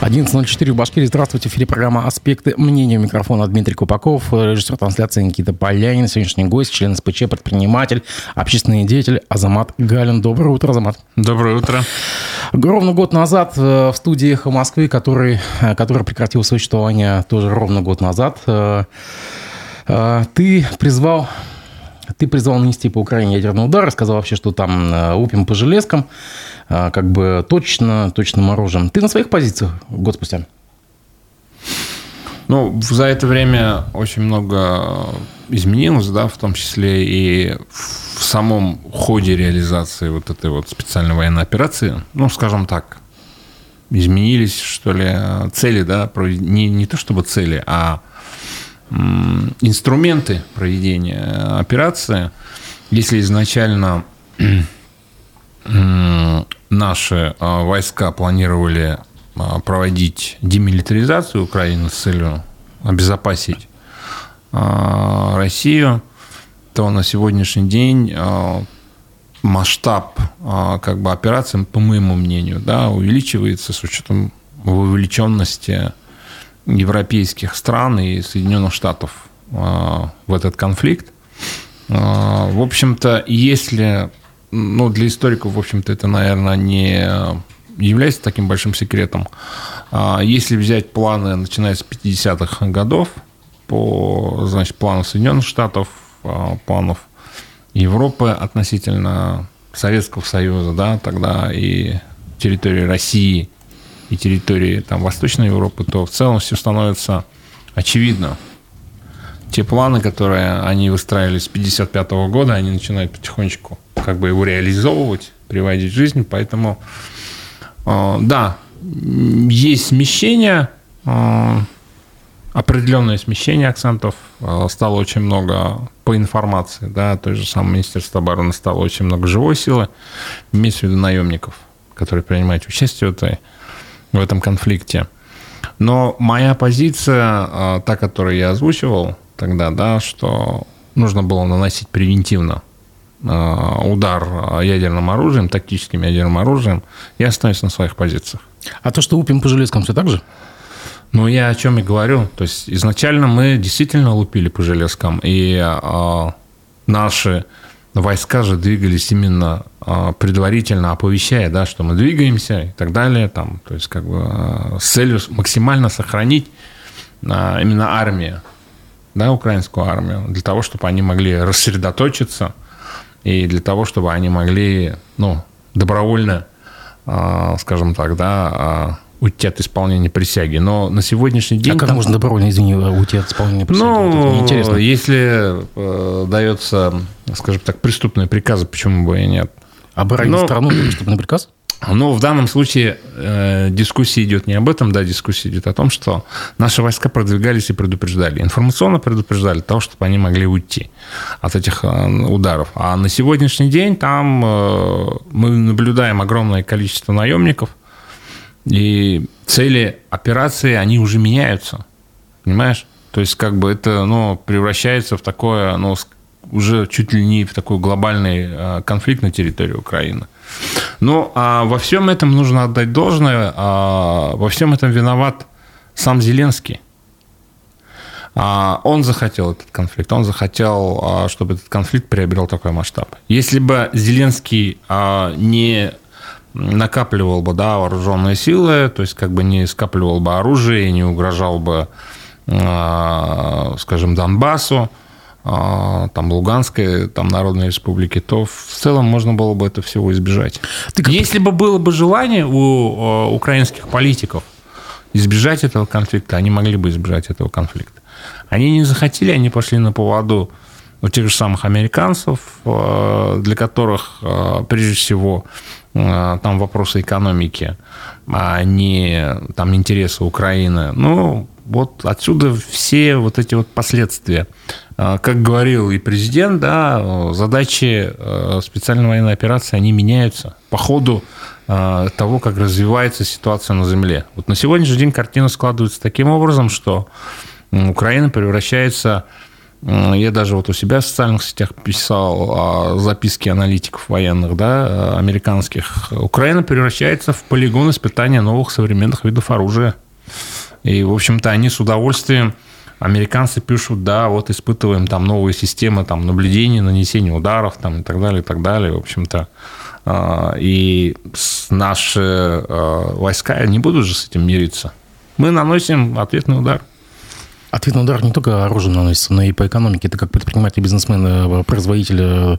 11.04 в Башкирии. Здравствуйте. В эфире программа «Аспекты мнения». У микрофона Дмитрий Купаков, режиссер трансляции Никита Полянин, сегодняшний гость, член СПЧ, предприниматель, общественный деятель Азамат Галин. Доброе утро, Азамат. Доброе утро. Ровно год назад э, в студии «Эхо Москвы», который, э, который прекратил существование тоже ровно год назад, э, ты призвал ты призвал нанести по Украине ядерный удар, сказал вообще, что там упим по железкам. А, как бы точно, точным оружием. Ты на своих позициях год спустя? Ну, за это время очень много изменилось, да, в том числе и в самом ходе реализации вот этой вот специальной военной операции, ну, скажем так, изменились, что ли, цели, да, не, не то чтобы цели, а инструменты проведения операции. Если изначально наши а, войска планировали а, проводить демилитаризацию Украины с целью обезопасить Россию, то на сегодняшний день масштаб как бы операции, по моему мнению, да, увеличивается с учетом вовлеченности европейских стран и Соединенных Штатов в этот конфликт. В общем-то, если ну, для историков, в общем-то, это, наверное, не является таким большим секретом. А если взять планы, начиная с 50-х годов, по, значит, плану Соединенных Штатов, а, планов Европы относительно Советского Союза, да, тогда и территории России, и территории там, Восточной Европы, то в целом все становится очевидно. Те планы, которые они выстраивали с 55 -го года, они начинают потихонечку как бы его реализовывать, приводить в жизнь. Поэтому, э, да, есть смещение, э, определенное смещение акцентов. Э, стало очень много по информации, да, то же самое Министерство обороны стало очень много живой силы, имеется в виду наемников, которые принимают участие в, этой, в этом конфликте. Но моя позиция, та, которую я озвучивал тогда, да, что нужно было наносить превентивно Э, удар ядерным оружием, тактическим ядерным оружием, я остаюсь на своих позициях. А то, что лупим по железкам, все так же? Ну, я о чем и говорю. То есть, изначально мы действительно лупили по железкам, и а, наши войска же двигались именно а, предварительно оповещая, да, что мы двигаемся и так далее, там, то есть, как бы а, с целью максимально сохранить а, именно армию, да, украинскую армию, для того, чтобы они могли рассредоточиться – и для того, чтобы они могли, ну, добровольно, а, скажем так, да, а, уйти от исполнения присяги. Но на сегодняшний день... А как там... можно добровольно, извини, уйти от исполнения присяги? Ну, интересно. если э, дается, скажем так, преступные приказы, почему бы и нет? Оборонить Но... страну преступный приказ? Но в данном случае э, дискуссия идет не об этом, да, дискуссия идет о том, что наши войска продвигались и предупреждали. Информационно предупреждали того, чтобы они могли уйти от этих э, ударов. А на сегодняшний день там э, мы наблюдаем огромное количество наемников, и цели операции, они уже меняются. Понимаешь? То есть, как бы это ну, превращается в такое, ну, уже чуть ли не в такой глобальный э, конфликт на территории Украины. Ну, а во всем этом нужно отдать должное, а во всем этом виноват сам Зеленский. А он захотел этот конфликт, он захотел, а, чтобы этот конфликт приобрел такой масштаб. Если бы Зеленский а, не накапливал бы да, вооруженные силы, то есть как бы не скапливал бы оружие, не угрожал бы, скажем, Донбассу, а, там Луганской, там Народной Республики, то в целом можно было бы это всего избежать. Ты как... Если бы было бы желание у а, украинских политиков избежать этого конфликта, они могли бы избежать этого конфликта. Они не захотели, они пошли на поводу у тех же самых американцев, а, для которых, прежде всего, там вопросы экономики, а не там интересы Украины. Ну, вот отсюда все вот эти вот последствия. А, как говорил и президент, да, задачи э, специальной военной операции, они меняются по ходу э, того, как развивается ситуация на Земле. Вот на сегодняшний день картина складывается таким образом, что Украина превращается Я даже вот у себя в социальных сетях писал записки аналитиков военных, да, американских. Украина превращается в полигон испытания новых современных видов оружия. И, в общем-то, они с удовольствием Американцы пишут, да, вот испытываем там новые системы там, наблюдения, нанесения ударов там, и так далее, и так далее. В общем-то, а, и наши а, войска не будут же с этим мириться. Мы наносим ответный удар. Ответный удар не только оружие наносится, но и по экономике. Ты как предприниматель, бизнесмен, э, производитель э,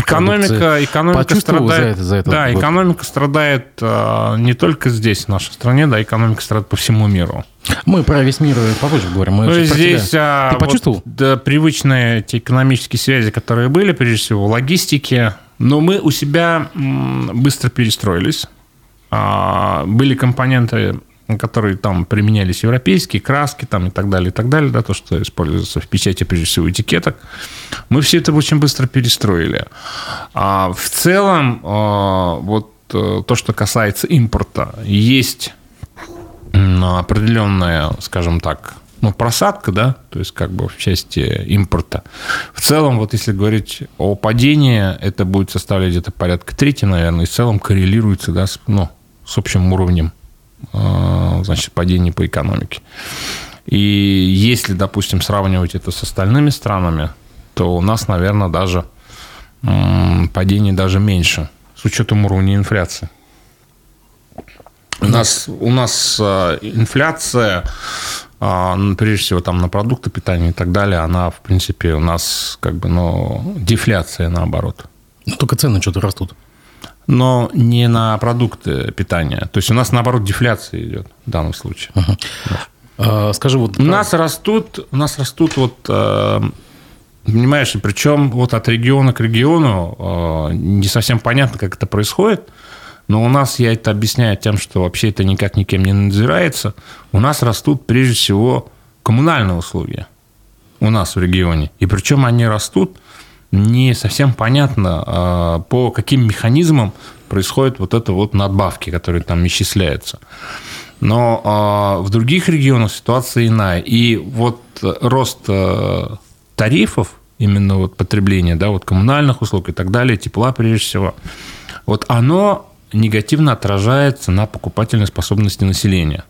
Экономика, экономика страдает. За это, за это да, вот. экономика страдает э, не только здесь, в нашей стране, да, экономика страдает по всему миру. Мы про весь мир попозже говорим. Мы ну, здесь а, Ты почувствовал? Вот, да, привычные те экономические связи, которые были, прежде всего, логистики, но мы у себя быстро перестроились. А, были компоненты которые там применялись европейские, краски там и так далее, и так далее, да, то, что используется в печати, прежде всего, этикеток. Мы все это очень быстро перестроили. А в целом, а, вот э, то, что касается импорта, есть определенная, скажем так, ну, просадка, да, то есть как бы в части импорта. В целом, вот если говорить о падении, это будет составлять где-то порядка трети, наверное, и в целом коррелируется, да, с, ну, с общим уровнем Э, значит, падение по экономике. И если, допустим, сравнивать это с остальными странами, то у нас, наверное, даже падение даже меньше, с учетом уровня инфляции. У нас, у нас э, инфляция, э, прежде всего, там на продукты питания и так далее, она, в принципе, у нас как бы, ну, дефляция наоборот. Но только цены что-то растут но не на продукты питания. То есть у нас, наоборот, дефляция идет в данном случае. Uh-huh. Да. Скажи, вот... У нас растут, у нас растут вот э, Понимаешь, причем вот от региона к региону э, не совсем понятно, как это происходит, но у нас, я это объясняю тем, что вообще это никак никем не надзирается, у нас растут прежде всего коммунальные услуги у нас в регионе. И причем они растут не совсем понятно, а, по каким механизмам происходят вот это вот надбавки, которые там исчисляются. Но а, в других регионах ситуация иная. И вот рост а, тарифов, именно вот потребления, да, вот коммунальных услуг и так далее, тепла прежде всего, вот оно негативно отражается на покупательной способности населения.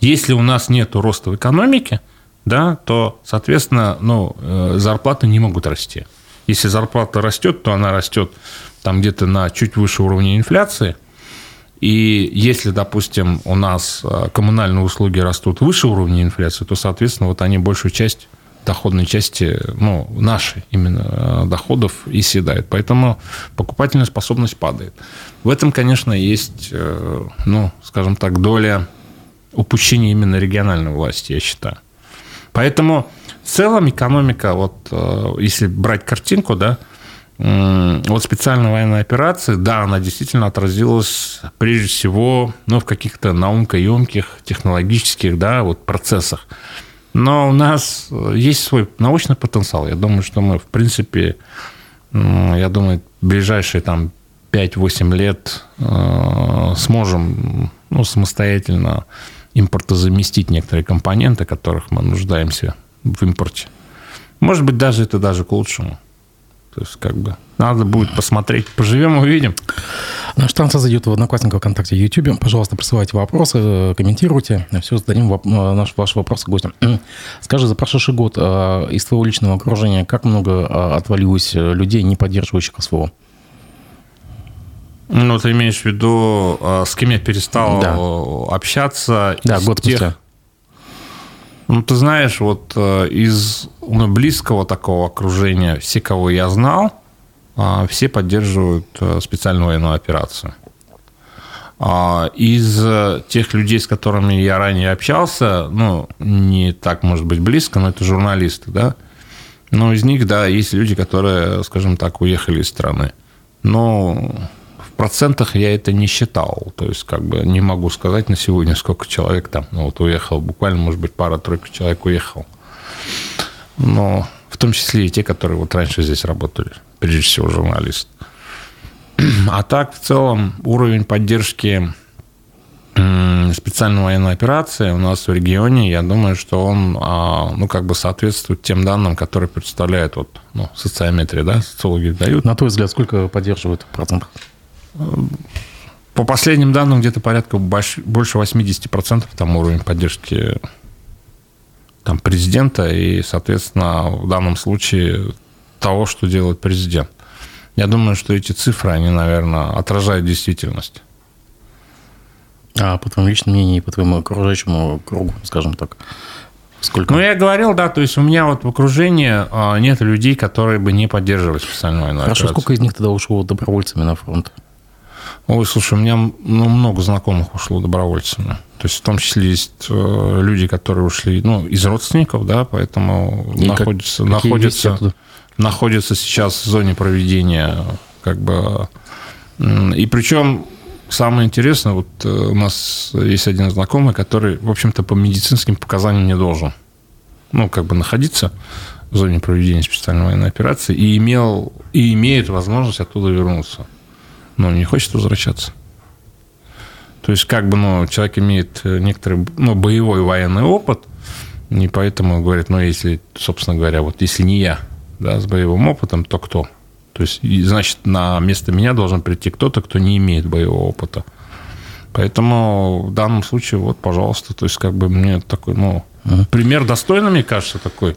Если у нас нет роста в экономике – да, то, соответственно, ну, э, зарплаты не могут расти. Если зарплата растет, то она растет там где-то на чуть выше уровня инфляции. И если, допустим, у нас э, коммунальные услуги растут выше уровня инфляции, то, соответственно, вот они большую часть доходной части, ну, нашей именно э, доходов и съедают. Поэтому покупательная способность падает. В этом, конечно, есть, ну, скажем так, доля упущения именно региональной власти, я считаю. Поэтому в целом экономика, вот э, если брать картинку, да, вот специальная военная операция, да, она действительно отразилась прежде всего ну, в каких-то наукоемких, технологических да, вот процессах. Но у нас э, есть свой научный потенциал. Я думаю, что мы, в принципе, я думаю, ближайшие там 5-8 лет э, сможем ну, самостоятельно импортозаместить некоторые компоненты, которых мы нуждаемся в импорте. Может быть, даже это даже к лучшему. То есть, как бы, надо будет посмотреть. Поживем, увидим. Наш трансляция зайдет в Одноклассниках, ВКонтакте, YouTube. Пожалуйста, присылайте вопросы, комментируйте. Все, зададим э, наш, ваши вопросы гостям. Скажи, за прошедший год э, из твоего личного окружения как много э, отвалилось людей, не поддерживающих СВО? Ну, ты имеешь в виду, а, с кем я перестал да. общаться? Да, год тех... спустя. Ну, ты знаешь, вот э, из ну, близкого такого окружения, все, кого я знал, а, все поддерживают э, специальную военную операцию. А, из тех людей, с которыми я ранее общался, ну, не так, может быть, близко, но это журналисты, да, но из них, да, есть люди, которые, скажем так, уехали из страны. Но процентах я это не считал. То есть, как бы не могу сказать на сегодня, сколько человек там ну, вот уехал. Буквально, может быть, пара-тройка человек уехал. Но в том числе и те, которые вот раньше здесь работали, прежде всего журналист. А так, в целом, уровень поддержки специальной военной операции у нас в регионе, я думаю, что он, а, ну, как бы соответствует тем данным, которые представляют вот, ну, социометрия, да, социологи дают. На твой взгляд, сколько поддерживают процентов? По последним данным, где-то порядка больше 80% там уровень поддержки там, президента и, соответственно, в данном случае того, что делает президент. Я думаю, что эти цифры, они, наверное, отражают действительность. А по твоему личному мнению и по твоему окружающему кругу, скажем так, сколько? Ну, я говорил, да, то есть у меня вот в окружении а, нет людей, которые бы не поддерживали специальную военную Хорошо, операцию. сколько из них тогда ушло добровольцами на фронт? Ой, слушай, у меня ну, много знакомых ушло добровольцами. То есть в том числе есть э, люди, которые ушли ну, из родственников, да, поэтому и находятся, как, находятся, находятся сейчас в зоне проведения как бы... И причем самое интересное, вот э, у нас есть один знакомый, который, в общем-то, по медицинским показаниям не должен, ну, как бы находиться в зоне проведения специальной военной операции и имел и имеет возможность оттуда вернуться, но не хочет возвращаться. То есть, как бы, ну, человек имеет э, некоторый, ну, боевой военный опыт, и поэтому говорит, ну, если, собственно говоря, вот если не я, да, с боевым опытом, то кто? То есть, значит, на место меня должен прийти кто-то, кто не имеет боевого опыта. Поэтому в данном случае, вот, пожалуйста, то есть, как бы мне такой, ну, пример достойный, мне кажется, такой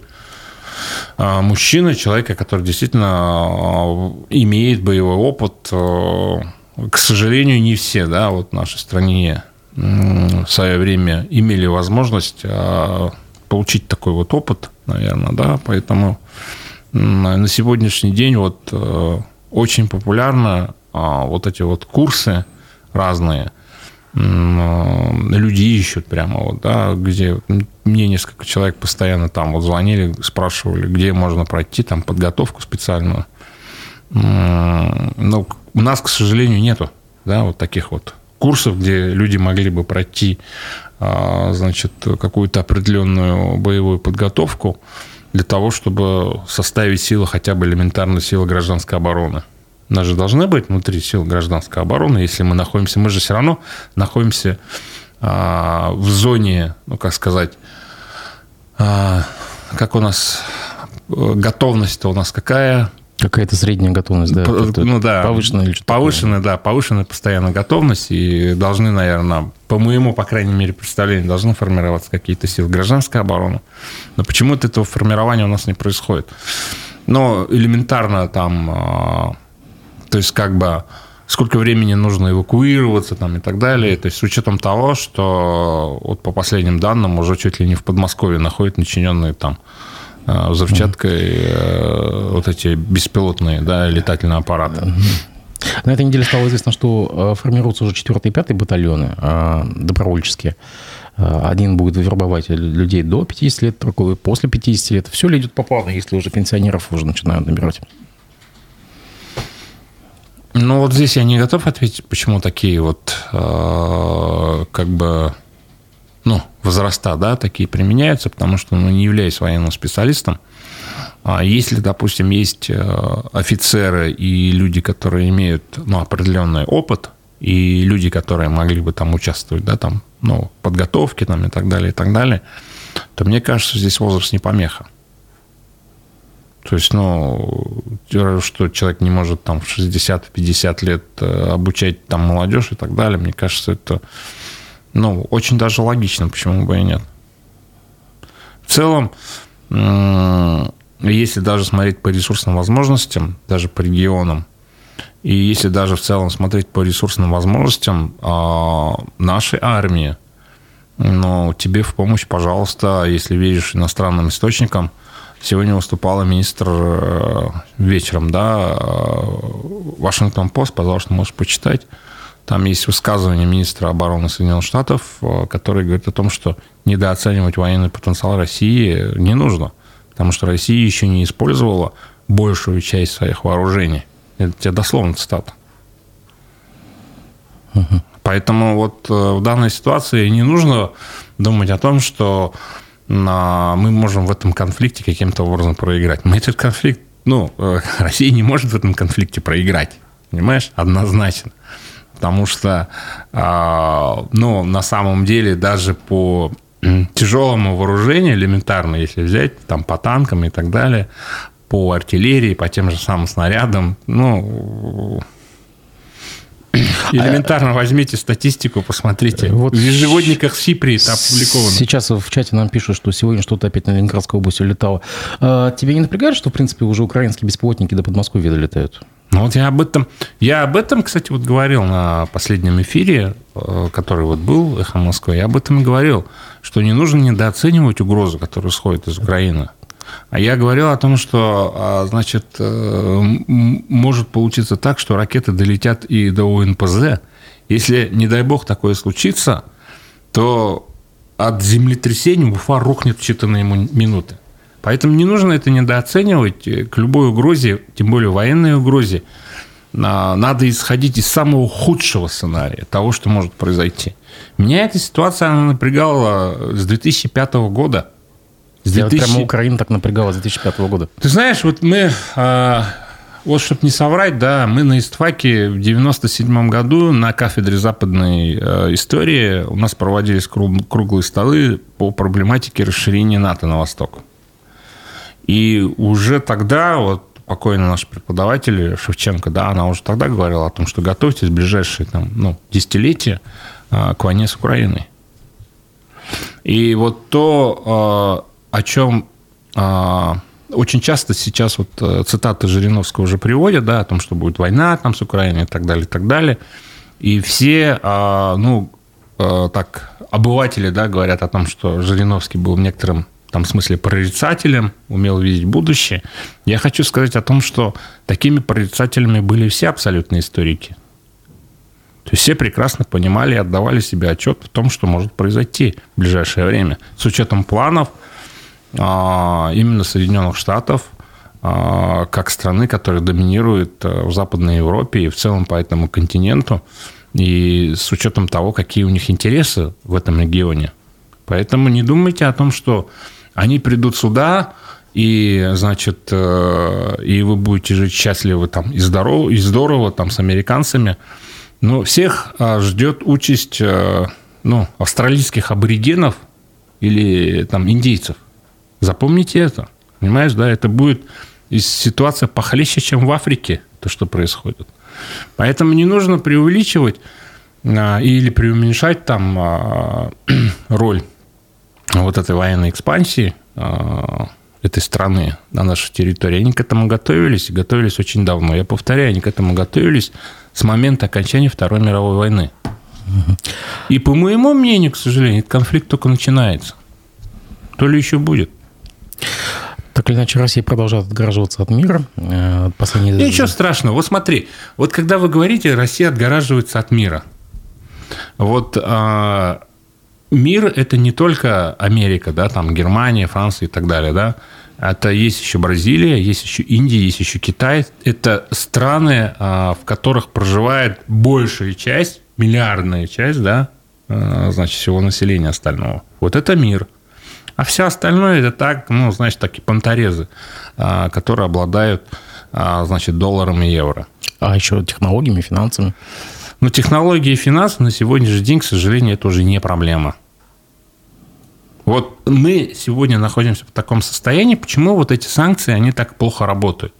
а, мужчина, человека, который действительно а, имеет боевой опыт. А, к сожалению, не все, да, вот в нашей стране в свое время имели возможность получить такой вот опыт, наверное, да, поэтому на сегодняшний день вот очень популярно а, вот эти вот курсы разные. Э, люди ищут прямо вот, да, где мне несколько человек постоянно там вот звонили, спрашивали, где можно пройти там подготовку специальную. Но у нас, к сожалению, нету, да, вот таких вот курсов, где люди могли бы пройти, а, значит, какую-то определенную боевую подготовку для того, чтобы составить силы, хотя бы элементарно силы гражданской обороны. У нас же должны быть внутри сил гражданской обороны, если мы находимся, мы же все равно находимся а, в зоне, ну, как сказать, а, как у нас готовность-то у нас какая? Какая-то средняя готовность, да? Ну да. Повышенная или что Повышенная, да, повышенная постоянная готовность. И должны, наверное, по моему, по крайней мере, представлению, должны формироваться какие-то силы гражданской обороны. Но почему-то этого формирования у нас не происходит. Но элементарно там, а, то есть как бы сколько времени нужно эвакуироваться там и так далее. То есть с учетом того, что вот по последним данным уже чуть ли не в Подмосковье находят начиненные там Э, взрывчаткой э, вот эти беспилотные да, летательные аппараты. На этой неделе стало известно, что э, формируются уже 4 и 5 батальоны добровольческие. Один будет вербовать людей до 50 лет, другой после 50 лет. Все ли идет по плану, если уже пенсионеров уже начинают набирать? Ну, вот здесь я не готов ответить, почему такие вот как бы ну, возраста, да, такие применяются, потому что, ну, не являюсь военным специалистом. А если, допустим, есть э, офицеры и люди, которые имеют, ну, определенный опыт, и люди, которые могли бы там участвовать, да, там, ну, подготовке там и так далее, и так далее, то мне кажется, здесь возраст не помеха. То есть, ну, что человек не может там в 60-50 лет э, обучать там молодежь и так далее, мне кажется, это ну, очень даже логично, почему бы и нет. В целом, если даже смотреть по ресурсным возможностям, даже по регионам, и если даже в целом смотреть по ресурсным возможностям а, нашей армии, ну, тебе в помощь, пожалуйста, если веришь иностранным источникам, сегодня выступала министр э, вечером, да, э, Вашингтон-Пост, пожалуйста, можешь почитать, там есть высказывание министра обороны Соединенных Штатов, э, который говорит о том, что недооценивать военный потенциал России не нужно, потому что Россия еще не использовала большую часть своих вооружений. Это тебе дословно цитата. Угу. Поэтому вот в данной ситуации не нужно думать о том, что мы можем в этом конфликте каким-то образом проиграть. Мы этот конфликт, ну, э, Россия не может в этом конфликте проиграть, понимаешь, однозначно. потому что, ну, на самом деле, даже по тяжелому вооружению элементарно, если взять, там, по танкам и так далее, по артиллерии, по тем же самым снарядам, ну, Элементарно возьмите статистику, посмотрите. Вот в ежегодниках СИПРИ это опубликовано. Сейчас в чате нам пишут, что сегодня что-то опять на Ленинградской области летало. А, тебя не напрягает, что, в принципе, уже украинские беспилотники до Подмосковья долетают? Ну вот я об этом, я об этом, кстати, вот говорил на последнем эфире, э, который вот был «Эхо Москвы», я об этом и говорил, что не нужно недооценивать угрозу, которая исходит из Украины. А я говорил о том, что, а, значит, э, может получиться так, что ракеты долетят и до УНПЗ. Если, не дай бог, такое случится, то от землетрясения Уфа рухнет в считанные минуты. Поэтому не нужно это недооценивать. К любой угрозе, тем более военной угрозе, надо исходить из самого худшего сценария, того, что может произойти. Меня эта ситуация она напрягала с 2005 года – с 2000... Прямо Украина так напрягала с 2005 года. Ты знаешь, вот мы, а, вот чтобы не соврать, да, мы на истфаке в 97 году на кафедре западной а, истории у нас проводились круглые столы по проблематике расширения НАТО на восток. И уже тогда вот покойный наш преподаватель Шевченко, да, она уже тогда говорила о том, что готовьтесь в ближайшие там, ну, десятилетия а, к войне с Украиной. И вот то, о чем а, очень часто сейчас вот э, цитаты Жириновского уже приводят, да, о том, что будет война там с Украиной и так далее, и так далее. И все, а, ну, а, так, обыватели, да, говорят о том, что Жириновский был в некотором там смысле прорицателем, умел видеть будущее. Я хочу сказать о том, что такими прорицателями были все абсолютные историки. То есть все прекрасно понимали и отдавали себе отчет в том, что может произойти в ближайшее время. С учетом планов – именно Соединенных Штатов, а, как страны, которая доминирует э, в Западной Европе и в целом по этому континенту, и с учетом того, какие у них интересы в этом регионе. Поэтому не думайте о том, что они придут сюда, и, значит, э, и вы будете жить счастливы там и здорово, и здорово там с американцами. Но всех а, ждет участь э, ну, австралийских аборигенов или там индейцев – Запомните это. Понимаешь, да, это будет ситуация похлеще, чем в Африке, то, что происходит. Поэтому не нужно преувеличивать а, или преуменьшать там а, роль вот этой военной экспансии а, этой страны на нашей территории. Они к этому готовились, готовились очень давно. Я повторяю, они к этому готовились с момента окончания Второй мировой войны. И по моему мнению, к сожалению, этот конфликт только начинается. То ли еще будет. Так или иначе, Россия продолжает отгораживаться от мира. Э, последние... Ничего страшного. Вот смотри, вот когда вы говорите, Россия отгораживается от мира. Вот а, мир – это не только Америка, да, там Германия, Франция и так далее, да. Это есть еще Бразилия, есть еще Индия, есть еще Китай. Это страны, а, в которых проживает большая часть, миллиардная часть, да, а, значит, всего населения остального. Вот это мир – а все остальное это так, ну, значит, такие понторезы, а, которые обладают, а, значит, долларом и евро. А еще технологиями, финансами? Ну, технологии и финансы на сегодняшний день, к сожалению, это уже не проблема. Вот мы сегодня находимся в таком состоянии, почему вот эти санкции, они так плохо работают.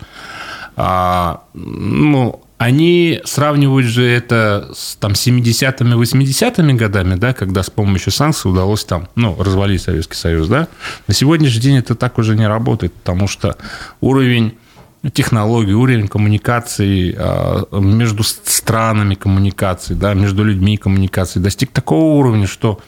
А, ну, они сравнивают же это с там, 70-ми, 80-ми годами, да, когда с помощью санкций удалось там, ну, развалить Советский Союз, да. На сегодняшний день это так уже не работает, потому что уровень технологий, уровень коммуникации а, между странами коммуникации, да, между людьми коммуникации достиг такого уровня, что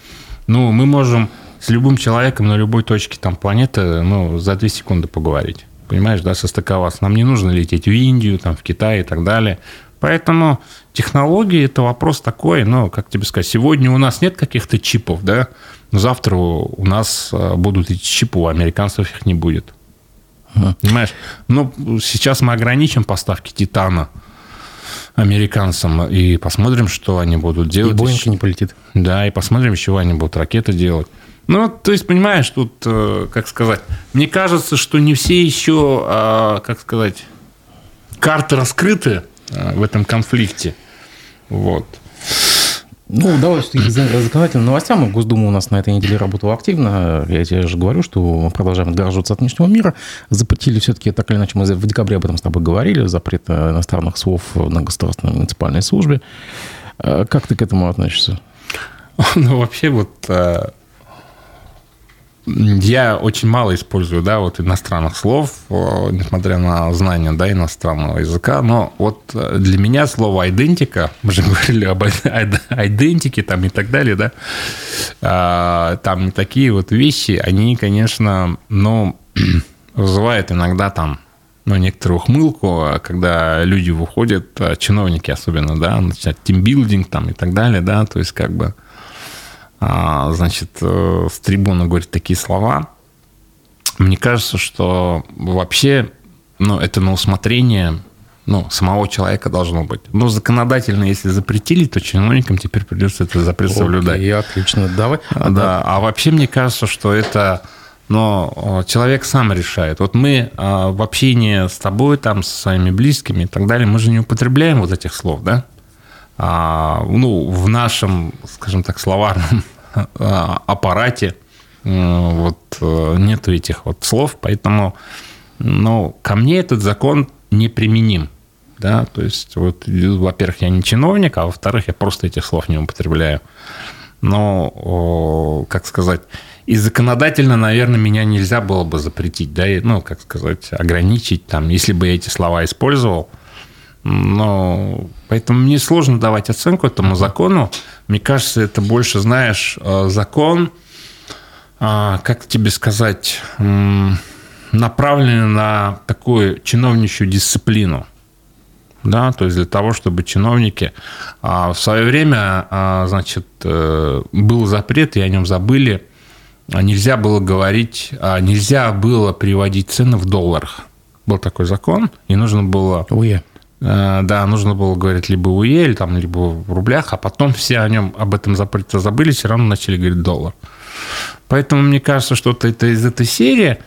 ну, мы можем с любым человеком на любой точке там, планеты ну, за 2 секунды поговорить понимаешь, да, состыковаться. Нам не нужно лететь в Индию, там, в Китай и так далее. Поэтому технологии – это вопрос такой, ну, как тебе сказать, сегодня у нас нет каких-то чипов, да, но завтра у нас а, будут эти чипы, у американцев их не будет. Понимаешь? Ну, сейчас мы ограничим поставки титана американцам и посмотрим, что они будут делать. И Боинг не полетит. Да, и посмотрим, чего они будут ракеты делать. Ну, то есть, понимаешь, тут, э, как сказать, мне кажется, что не все еще, а, как сказать, карты раскрыты э, в этом конфликте. Вот. Ну, давай все-таки законодательным новостям. Госдума у нас на этой неделе работала активно. Я тебе же говорю, что мы продолжаем отгораживаться от внешнего мира. Запретили все-таки, так или иначе, мы в декабре об этом с тобой говорили, запрет иностранных слов на государственной муниципальной службе. Э, как ты к этому относишься? Ну, вообще вот э, я очень мало использую, да, вот иностранных слов, несмотря на знание, да, иностранного языка, но вот э, для меня слово «идентика», мы же говорили об идентике там и так далее, да, а, там такие вот вещи, они, конечно, ну, вызывают иногда там ну, некоторую ухмылку, когда люди выходят, а, чиновники особенно, да, начинают тимбилдинг там и так далее, да, то есть как бы а, значит, э, с трибуны говорит такие слова. Мне кажется, что вообще, ну, это на усмотрение ну, самого человека должно быть. Но законодательно, если запретили, то чиновникам теперь придется этот запрет Окей, соблюдать. И отлично. Давай. А, да. А вообще, мне кажется, что это но человек сам решает. Вот мы а, в общении с тобой, там, со своими близкими и так далее, мы же не употребляем вот этих слов, да? А, ну, в нашем, скажем так, словарном а, аппарате вот э, нету этих вот слов, поэтому, ну, ко мне этот закон неприменим. Да, то есть, вот, во-первых, я не чиновник, а во-вторых, я просто этих слов не употребляю. Но, как сказать, и законодательно, наверное, меня нельзя было бы запретить, да, ну, как сказать, ограничить, там, если бы я эти слова использовал – но поэтому мне сложно давать оценку этому закону. Мне кажется, это больше, знаешь, э, закон, а, как тебе сказать, направленный на такую чиновничью дисциплину. Да, то есть для того, чтобы чиновники а, в свое время, а, значит, э, был запрет, и о нем забыли, нельзя было говорить, нельзя было приводить цены в долларах. Был такой закон, и нужно было... Ой. Э, да, нужно было говорить либо в УЕ, там, либо в рублях, а потом все о нем, об этом запрете забыли, все равно начали говорить доллар. Поэтому мне кажется, что это из этой серии,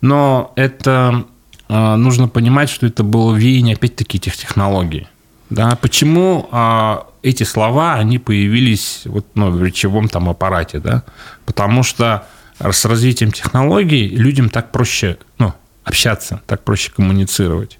но это э, нужно понимать, что это было веяние, опять-таки, этих технологий. Да, почему а, эти слова, они появились вот, ну, в речевом там аппарате, да? Потому что с развитием технологий людям так проще ну, общаться, так проще коммуницировать.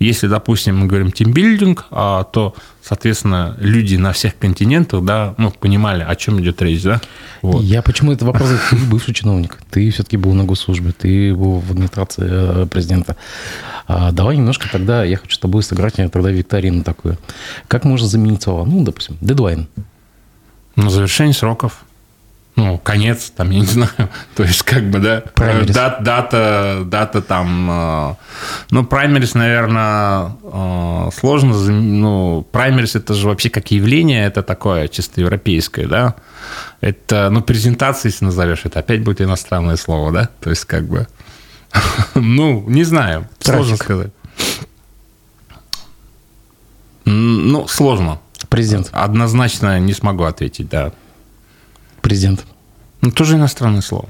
Если, допустим, мы говорим тимбилдинг, а, то, соответственно, люди на всех континентах, да, ну, понимали, о чем идет речь, да? Вот. Я почему это вопрос, ты бывший чиновник, ты все-таки был на госслужбе, ты был в администрации э, президента. А давай немножко тогда, я хочу с тобой сыграть тогда викторину такую. Как можно заменить слова? Ну, допустим, дедлайн. Ну, завершение сроков ну, конец, там, я не знаю, то есть, как бы, да, дат, дата, дата там, э, ну, праймерис, наверное, э, сложно, ну, праймерис это же вообще как явление, это такое чисто европейское, да, это, ну, презентация, если назовешь, это опять будет иностранное слово, да, то есть, как бы, ну, не знаю, сложно сказать. Ну, сложно. Президент. Однозначно не смогу ответить, да президент? Ну, тоже иностранное слово.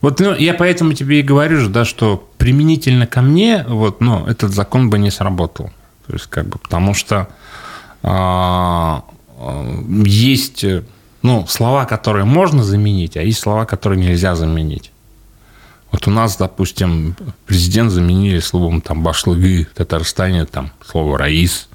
Вот ну, я поэтому тебе и говорю же, да, что применительно ко мне вот, ну, этот закон бы не сработал. То есть, как бы, потому что а, а, есть ну, слова, которые можно заменить, а есть слова, которые нельзя заменить. Вот у нас, допустим, президент заменили словом там башлыгы, в Татарстане там слово раис,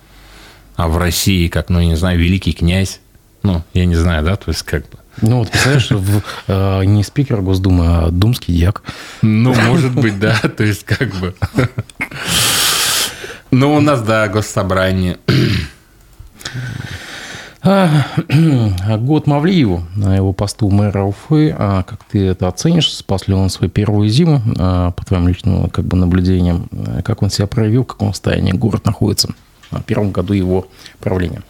а в России, как, ну, я не знаю, великий князь. Ну, я не знаю, да, то есть как бы. Ну, вот, представляешь, в, э, не спикер Госдумы, а думский дьяк. Ну, может быть, да, то есть как бы. Ну, у нас, да, госсобрание. А, год Мавлиеву на его посту мэра Уфы. А как ты это оценишь? Спас ли он свою первую зиму, а, по твоим личным как бы, наблюдениям? Как он себя проявил, в каком состоянии город находится на первом году его правления?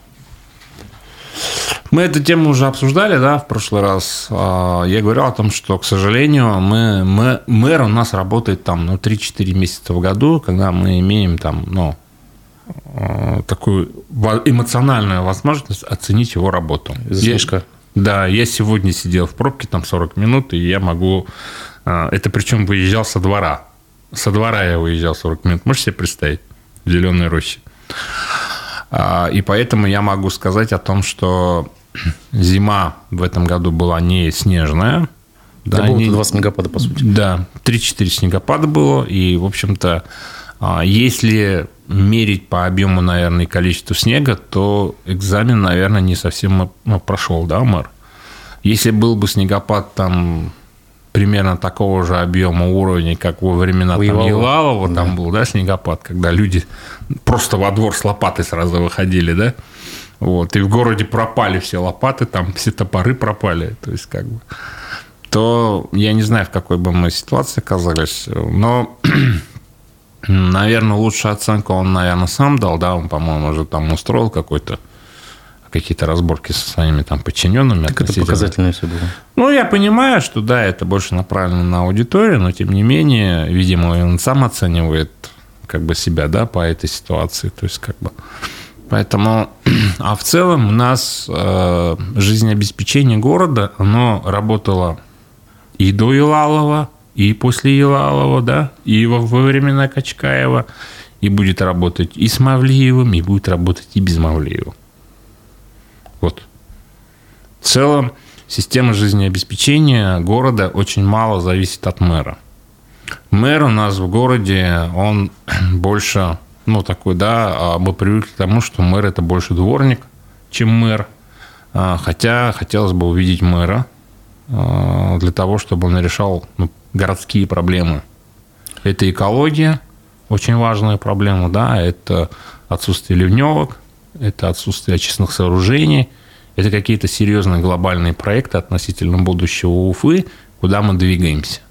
Мы эту тему уже обсуждали, да, в прошлый раз. А, я говорил о том, что, к сожалению, мы, мы, мэр у нас работает там, ну, 3-4 месяца в году, когда мы имеем там, ну, а, такую эмоциональную возможность оценить его работу. Излишка. Я, да, я сегодня сидел в пробке там 40 минут, и я могу... А, это причем выезжал со двора. Со двора я выезжал 40 минут. Можешь себе представить? В зеленой роще. И поэтому я могу сказать о том, что зима в этом году была не снежная. Да, да было не, два снегопада, по сути. Да, 3-4 снегопада было. И, в общем-то, а, если мерить по объему, наверное, и количеству снега, то экзамен, наверное, не совсем прошел, да, мэр? Если был бы снегопад там примерно такого же объема уровня, как во времена там, Елалова, да. там был, да, снегопад, когда люди просто во двор с лопатой сразу выходили, да, вот, и в городе пропали все лопаты, там все топоры пропали, то есть как бы, то я не знаю, в какой бы мы ситуации оказались, но, наверное, лучшую оценку он, наверное, сам дал, да, он, по-моему, уже там устроил какой-то какие-то разборки со своими там подчиненными. Так это показательно все было. Ну, я понимаю, что да, это больше направлено на аудиторию, но тем не менее, видимо, он сам оценивает как бы себя, да, по этой ситуации. То есть, как бы... Поэтому, а в целом у нас э, жизнеобеспечение города, оно работало и до Елалова, и после Елалова, да, и во, во времена Качкаева, и будет работать и с Мавлиевым, и будет работать и без Мавлиева. Вот. В целом, система жизнеобеспечения города очень мало зависит от мэра. Мэр у нас в городе, он больше, ну, такой, да, а мы привыкли к тому, что мэр – это больше дворник, чем мэр. А, хотя хотелось бы увидеть мэра а, для того, чтобы он решал ну, городские проблемы. Это экология, очень важная проблема, да, это отсутствие ливневок, это отсутствие очистных сооружений, это какие-то серьезные глобальные проекты относительно будущего Уфы, куда мы двигаемся,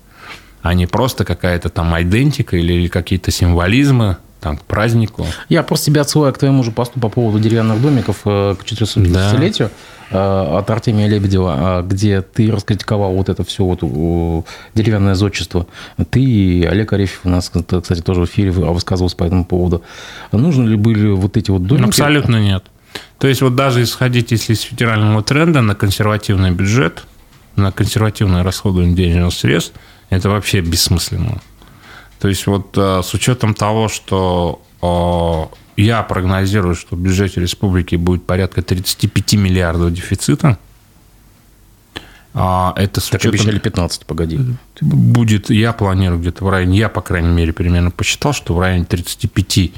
а не просто какая-то там идентика или какие-то символизмы, там, к празднику. Я просто тебя отсылаю к твоему же посту по поводу деревянных домиков э, к 450-летию да. от Артемия Лебедева, а, где ты раскритиковал вот это все вот деревянное зодчество. Ты и Олег Арефьев у нас, кстати, тоже в эфире высказывался по этому поводу. Нужны ли были вот эти вот домики? Абсолютно нет. То есть вот даже исходить, если из федерального тренда на консервативный бюджет, на консервативное расходование денежных средств, это вообще бессмысленно. То есть вот э, с учетом того, что э, я прогнозирую, что в бюджете республики будет порядка 35 миллиардов дефицита, а это с так учетом... обещали 15, погоди. Будет, я планирую где-то в районе, я, по крайней мере, примерно посчитал, что в районе 35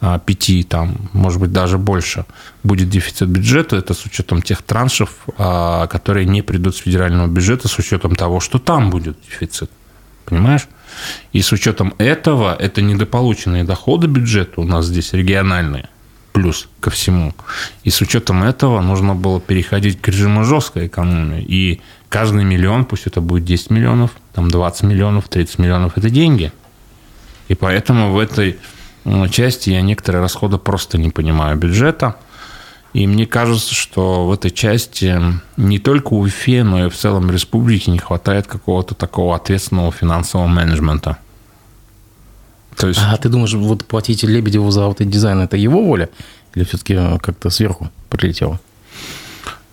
5, там, может быть, даже больше будет дефицит бюджета. Это с учетом тех траншев, а, которые не придут с федерального бюджета, с учетом того, что там будет дефицит. Понимаешь? И с учетом этого, это недополученные доходы бюджета у нас здесь региональные, плюс ко всему. И с учетом этого нужно было переходить к режиму жесткой экономии. И каждый миллион, пусть это будет 10 миллионов, там 20 миллионов, 30 миллионов, это деньги. И поэтому в этой части я некоторые расходы просто не понимаю бюджета – и мне кажется, что в этой части не только у Уфе, но и в целом республике не хватает какого-то такого ответственного финансового менеджмента. То есть... А ты думаешь, вот платить Лебедеву за вот этот дизайн, это его воля? Или все-таки как-то сверху прилетело?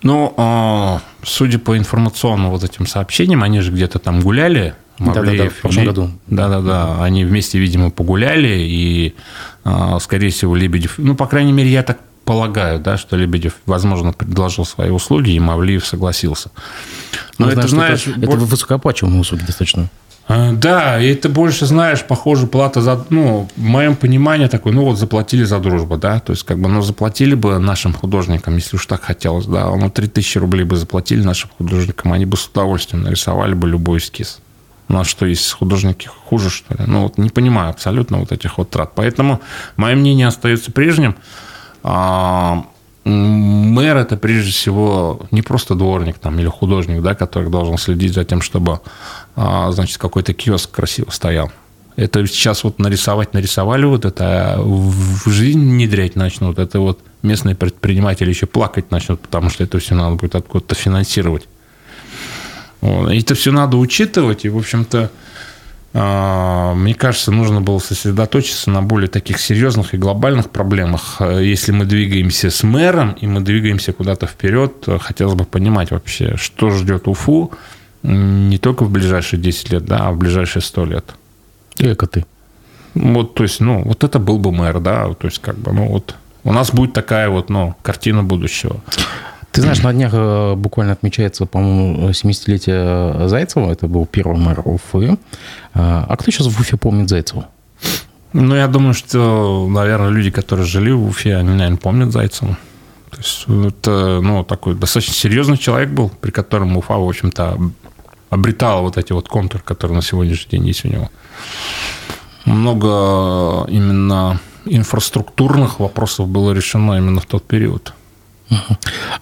Ну, а, судя по информационным вот этим сообщениям, они же где-то там гуляли. Да-да-да, в прошлом году. Да-да-да, они вместе, видимо, погуляли, и, а, скорее всего, Лебедев... Ну, по крайней мере, я так полагаю, да, что Лебедев, возможно, предложил свои услуги, и Мавлиев согласился. Но ну, это, знаешь... Это, это высокооплачиваемые услуги достаточно. А, да, и это больше, знаешь, похоже, плата за... Ну, в моем понимании такой, ну, вот заплатили за дружбу, да, то есть, как бы, ну, заплатили бы нашим художникам, если уж так хотелось, да, ну, 3000 рублей бы заплатили нашим художникам, они бы с удовольствием нарисовали бы любой эскиз. У нас что, есть художники хуже, что ли? Ну, вот не понимаю абсолютно вот этих вот трат. Поэтому мое мнение остается прежним. А, мэр это прежде всего не просто дворник там, или художник, да, который должен следить за тем, чтобы а, значит, какой-то киоск красиво стоял. Это сейчас вот нарисовать нарисовали вот это, а в жизнь внедрять начнут. Это вот местные предприниматели еще плакать начнут, потому что это все надо будет откуда-то финансировать. Вот. Это все надо учитывать, и, в общем-то, мне кажется, нужно было сосредоточиться на более таких серьезных и глобальных проблемах. Если мы двигаемся с мэром и мы двигаемся куда-то вперед, хотелось бы понимать вообще, что ждет Уфу не только в ближайшие 10 лет, да, а в ближайшие 100 лет. Эко ты. Вот, то есть, ну, вот это был бы мэр, да, то есть, как бы, ну, вот у нас будет такая вот, ну, картина будущего. Ты знаешь, на днях э, буквально отмечается, по-моему, 70-летие Зайцева. Это был первый мэр Уфы. А, а кто сейчас в Уфе помнит Зайцева? Ну, я думаю, что, наверное, люди, которые жили в Уфе, они, наверное, помнят Зайцева. То есть это, ну, такой достаточно серьезный человек был, при котором Уфа, в общем-то, обретала вот эти вот контуры, которые на сегодняшний день есть у него. Много именно инфраструктурных вопросов было решено именно в тот период.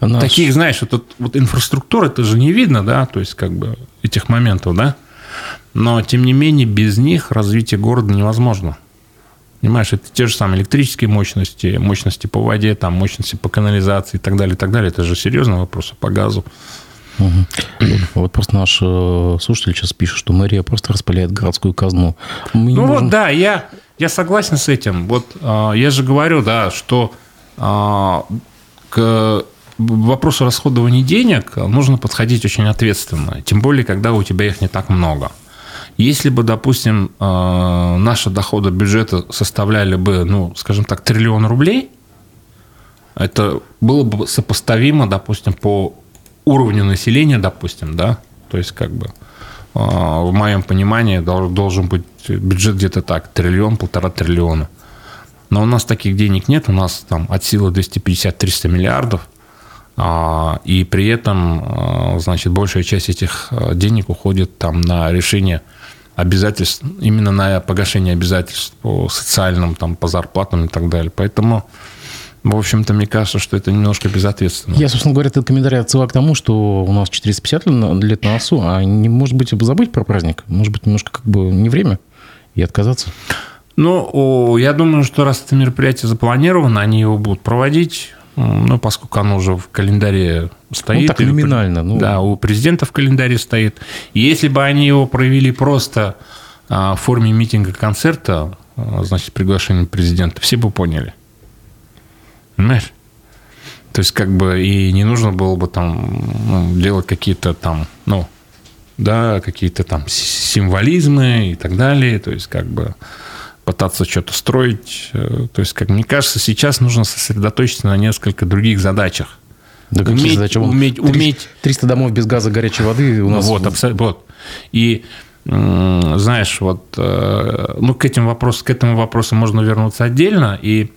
Наш... Таких, знаешь, вот, вот инфраструктура, это же не видно, да, то есть как бы этих моментов, да, но тем не менее без них развитие города невозможно. Понимаешь, это те же самые электрические мощности, мощности по воде, там, мощности по канализации и так далее, и так далее. Это же серьезный вопрос по газу. Угу. Вот просто наш э, слушатель сейчас пишет, что мэрия просто распыляет городскую казну. Мы ну можем... вот, да, я, я согласен с этим. Вот э, я же говорю, да, что э, к вопросу расходования денег нужно подходить очень ответственно. Тем более, когда у тебя их не так много. Если бы, допустим, э, наши доходы бюджета составляли бы, ну, скажем так, триллион рублей, это было бы сопоставимо, допустим, по уровню населения, допустим, да, то есть как бы э, в моем понимании должен быть бюджет где-то так, триллион, полтора триллиона. Но у нас таких денег нет, у нас там от силы 250-300 миллиардов, а, и при этом, э, значит, большая часть этих денег уходит там на решение обязательств, именно на погашение обязательств по социальным, там, по зарплатам и так далее. Поэтому, в общем-то, мне кажется, что это немножко безответственно. Я, собственно говоря, этот комментарий отсылаю к тому, что у нас 450 лет на носу, а не, может быть, забыть про праздник? Может быть, немножко как бы не время и отказаться? Ну, я думаю, что раз это мероприятие запланировано, они его будут проводить ну, поскольку оно уже в календаре стоит. Ну, так номинально. Ну... Да, у президента в календаре стоит. Если бы они его провели просто а, в форме митинга, концерта, а, значит, приглашение президента, все бы поняли. Понимаешь? То есть, как бы, и не нужно было бы там ну, делать какие-то там, ну, да, какие-то там символизмы и так далее. То есть, как бы, пытаться что-то строить. Э, то есть, как мне кажется, сейчас нужно сосредоточиться на несколько других задачах. Да какие уметь, задачи? Уметь, уметь... 300 домов без газа, горячей воды у нас... Вот, абсолютно. Вот. И знаешь, вот, э, ну, к, этим вопрос, к этому вопросу можно вернуться отдельно, и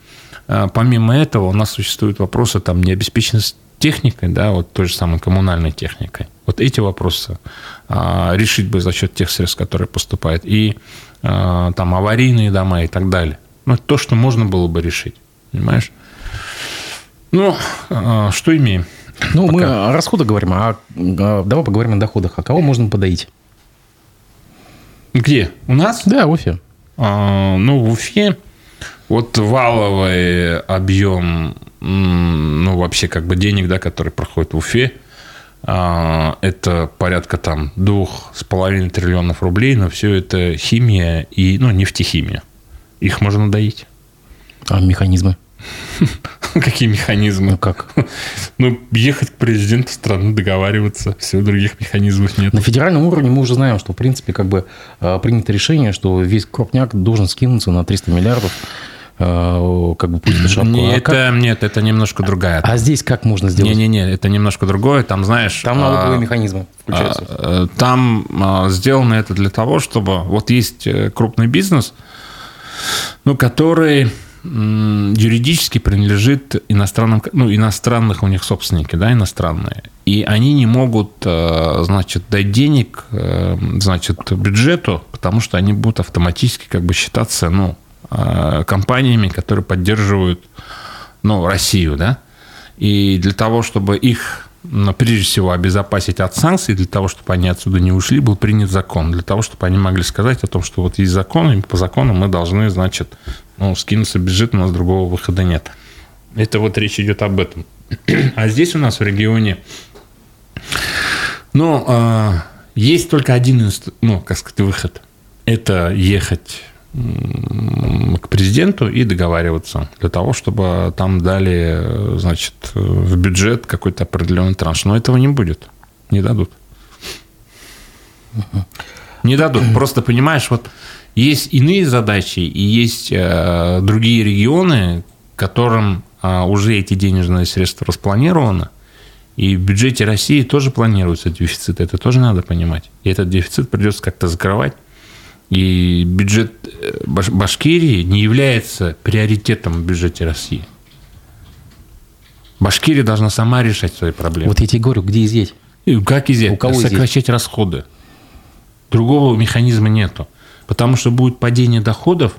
помимо этого у нас существуют вопросы там необеспеченность техникой, да, вот той же самой коммунальной техникой. Вот эти вопросы а, решить бы за счет тех средств, которые поступают. И а, там аварийные дома и так далее. Ну, то, что можно было бы решить, понимаешь? Ну, а, что имеем? Ну, Пока. мы о расходах говорим, а, а давай поговорим о доходах. А кого можно подоить? Где? У нас? Да, в Уфе. А, ну, в Уфе вот валовый объем, ну, вообще как бы денег, да, который проходит в Уфе, а, это порядка там двух с половиной триллионов рублей, но все это химия и, ну, нефтехимия. Их можно доить. А механизмы? Какие механизмы? Ну как? Ну, ехать к президенту страны, договариваться. Все, других механизмов нет. На федеральном уровне мы уже знаем, что, в принципе, как бы а, принято решение, что весь крупняк должен скинуться на 300 миллиардов как бы путь на шапку. Нет, а как... это, нет, это немножко другая. А здесь как можно сделать? Не-не-не, это немножко другое. Там, знаешь... Там налоговые а, механизмы включаются. А, там а, сделано это для того, чтобы... Вот есть э, крупный бизнес, ну, который юридически принадлежит иностранным, ну, иностранных у них собственники, да, иностранные. И они не могут, э, значит, дать денег, значит, бюджету, потому что они будут автоматически как бы считаться, ну, Э, компаниями, которые поддерживают ну, Россию, да, и для того, чтобы их, ну, прежде всего, обезопасить от санкций, для того, чтобы они отсюда не ушли, был принят закон, для того, чтобы они могли сказать о том, что вот есть закон, и по закону мы должны, значит, ну, скинуться бюджет, у нас другого выхода нет. Это вот речь идет об этом. А здесь у нас в регионе, ну, э, есть только один, ну, как сказать, выход. Это ехать к президенту и договариваться для того, чтобы там дали, значит, в бюджет какой-то определенный транш. Но этого не будет. Не дадут. Не дадут. Просто понимаешь, вот есть иные задачи и есть э, другие регионы, которым э, уже эти денежные средства распланированы, И в бюджете России тоже планируется дефицит, это тоже надо понимать. И этот дефицит придется как-то закрывать. И бюджет э, Башкирии не является приоритетом в бюджете России. Башкирия должна сама решать свои проблемы. Вот я тебе говорю, где изъять? И как изъять? У кого Сокращать изъять? расходы. Другого механизма нету. Потому что будет падение доходов,